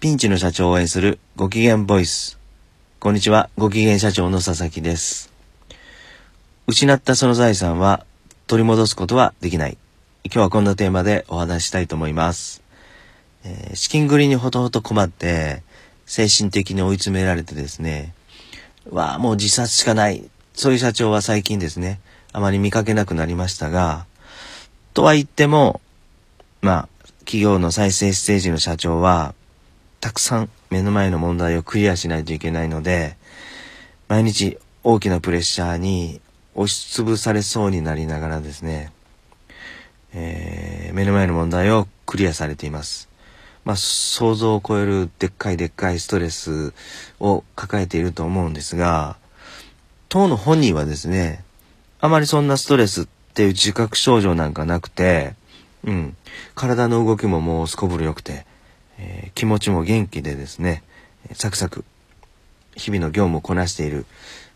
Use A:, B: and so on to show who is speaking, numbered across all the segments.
A: ピンチの社長を応援するご機嫌ボイス。こんにちは、ご機嫌社長の佐々木です。失ったその財産は取り戻すことはできない。今日はこんなテーマでお話したいと思います。えー資金繰りにほとほと困って、精神的に追い詰められてですね、わあ、もう自殺しかない。そういう社長は最近ですね、あまり見かけなくなりましたが、とは言っても、まあ、企業の再生ステージの社長は、たくさん目の前の問題をクリアしないといけないので、毎日大きなプレッシャーに押しつぶされそうになりながらですね、えー目の前の問題をクリアされています。まあ、想像を超えるでっかいでっかいストレスを抱えていると思うんですが、当の本人はですね、あまりそんなストレスっていう自覚症状なんかなくて、うん、体の動きももうすこぶる良くて、えー気持ちも元気でですね、サクサク、日々の業務をこなしている、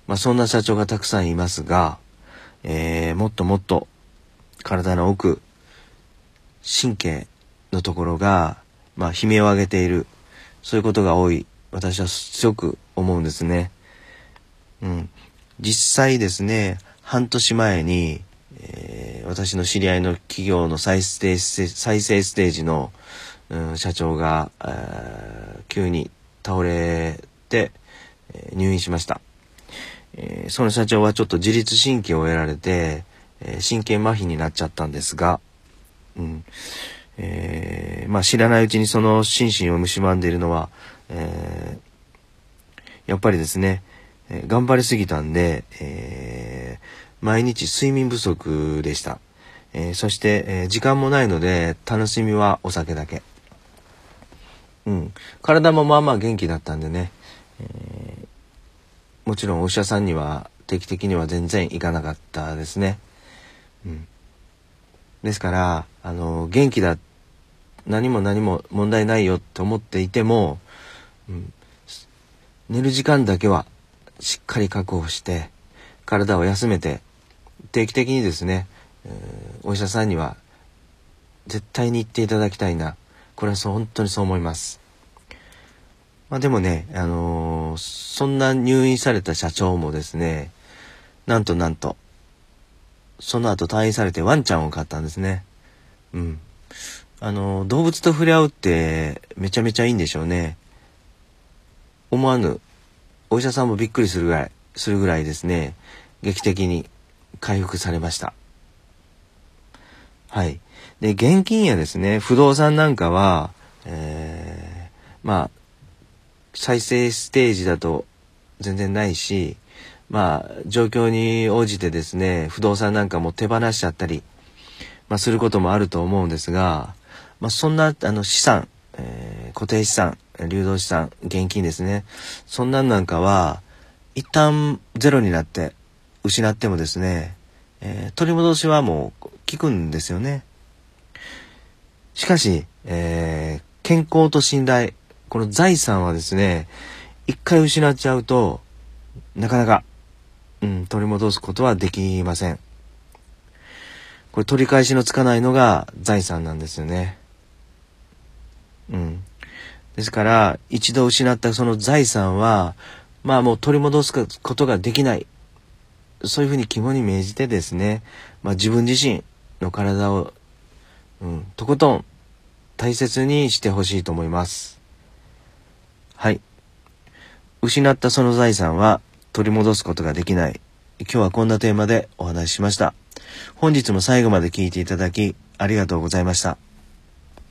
A: まあ、そんな社長がたくさんいますが、えーもっともっと体の奥、神経のところが、まあ、悲鳴を上げている、そういうことが多い、私は強く思うんですね。うん。実際ですね、半年前に、えー私の知り合いの企業の再生再生ステージの、うん社長が、えー急に倒れて、えー入院しました。えーその社長はちょっと自律神経を得られて、え神経麻痺になっちゃったんですが、うん。えーまあ知らないうちにその心身を蝕んでいるのは、えーやっぱりですね、え頑張りすぎたんで、えー毎日睡眠不足でした。えーそして、えー時間もないので、楽しみはお酒だけ。うん。体もまあまあ元気だったんでね、えーもちろんお医者さんには定期的には全然行かなかったですね。うん。ですから、あの、元気だ、何も何も問題ないよって思っていても、うん、寝る時間だけはしっかり確保して、体を休めて、定期的にですね、えーお医者さんには絶対に行っていただきたいな。これはそう、本当にそう思います。まあでもね、あのーそんな入院された社長もですね、なんとなんと、その後退院されてワンちゃんを飼ったんですね。うん。あのー動物と触れ合うってめちゃめちゃいいんでしょうね。思わぬ、お医者さんもびっくりするぐらい、するぐらいですね、劇的に回復されました。はい。で、現金やですね、不動産なんかは、えー、まあ、再生ステージだと全然ないし、まあ、状況に応じてですね、不動産なんかも手放しちゃったり、まあ、することもあると思うんですが、まあ、そんな、あの、資産、えー固定資産、流動資産、現金ですね。そんなんなんかは、一旦ゼロになって、失ってもですね、えー取り戻しはもう効くんですよね。しかし、えー健康と信頼、この財産はですね、一回失っちゃうと、なかなか、うん、取り戻すことはできません。これ取り返しのつかないのが財産なんですよね。うん。ですから、一度失ったその財産は、まあもう取り戻すことができない。そういうふうに肝に銘じてですね、まあ自分自身の体を、うん、とことん大切にしてほしいと思います。はい。失ったその財産は取り戻すことができない。今日はこんなテーマでお話ししました。本日も最後まで聴いていただきありがとうございました。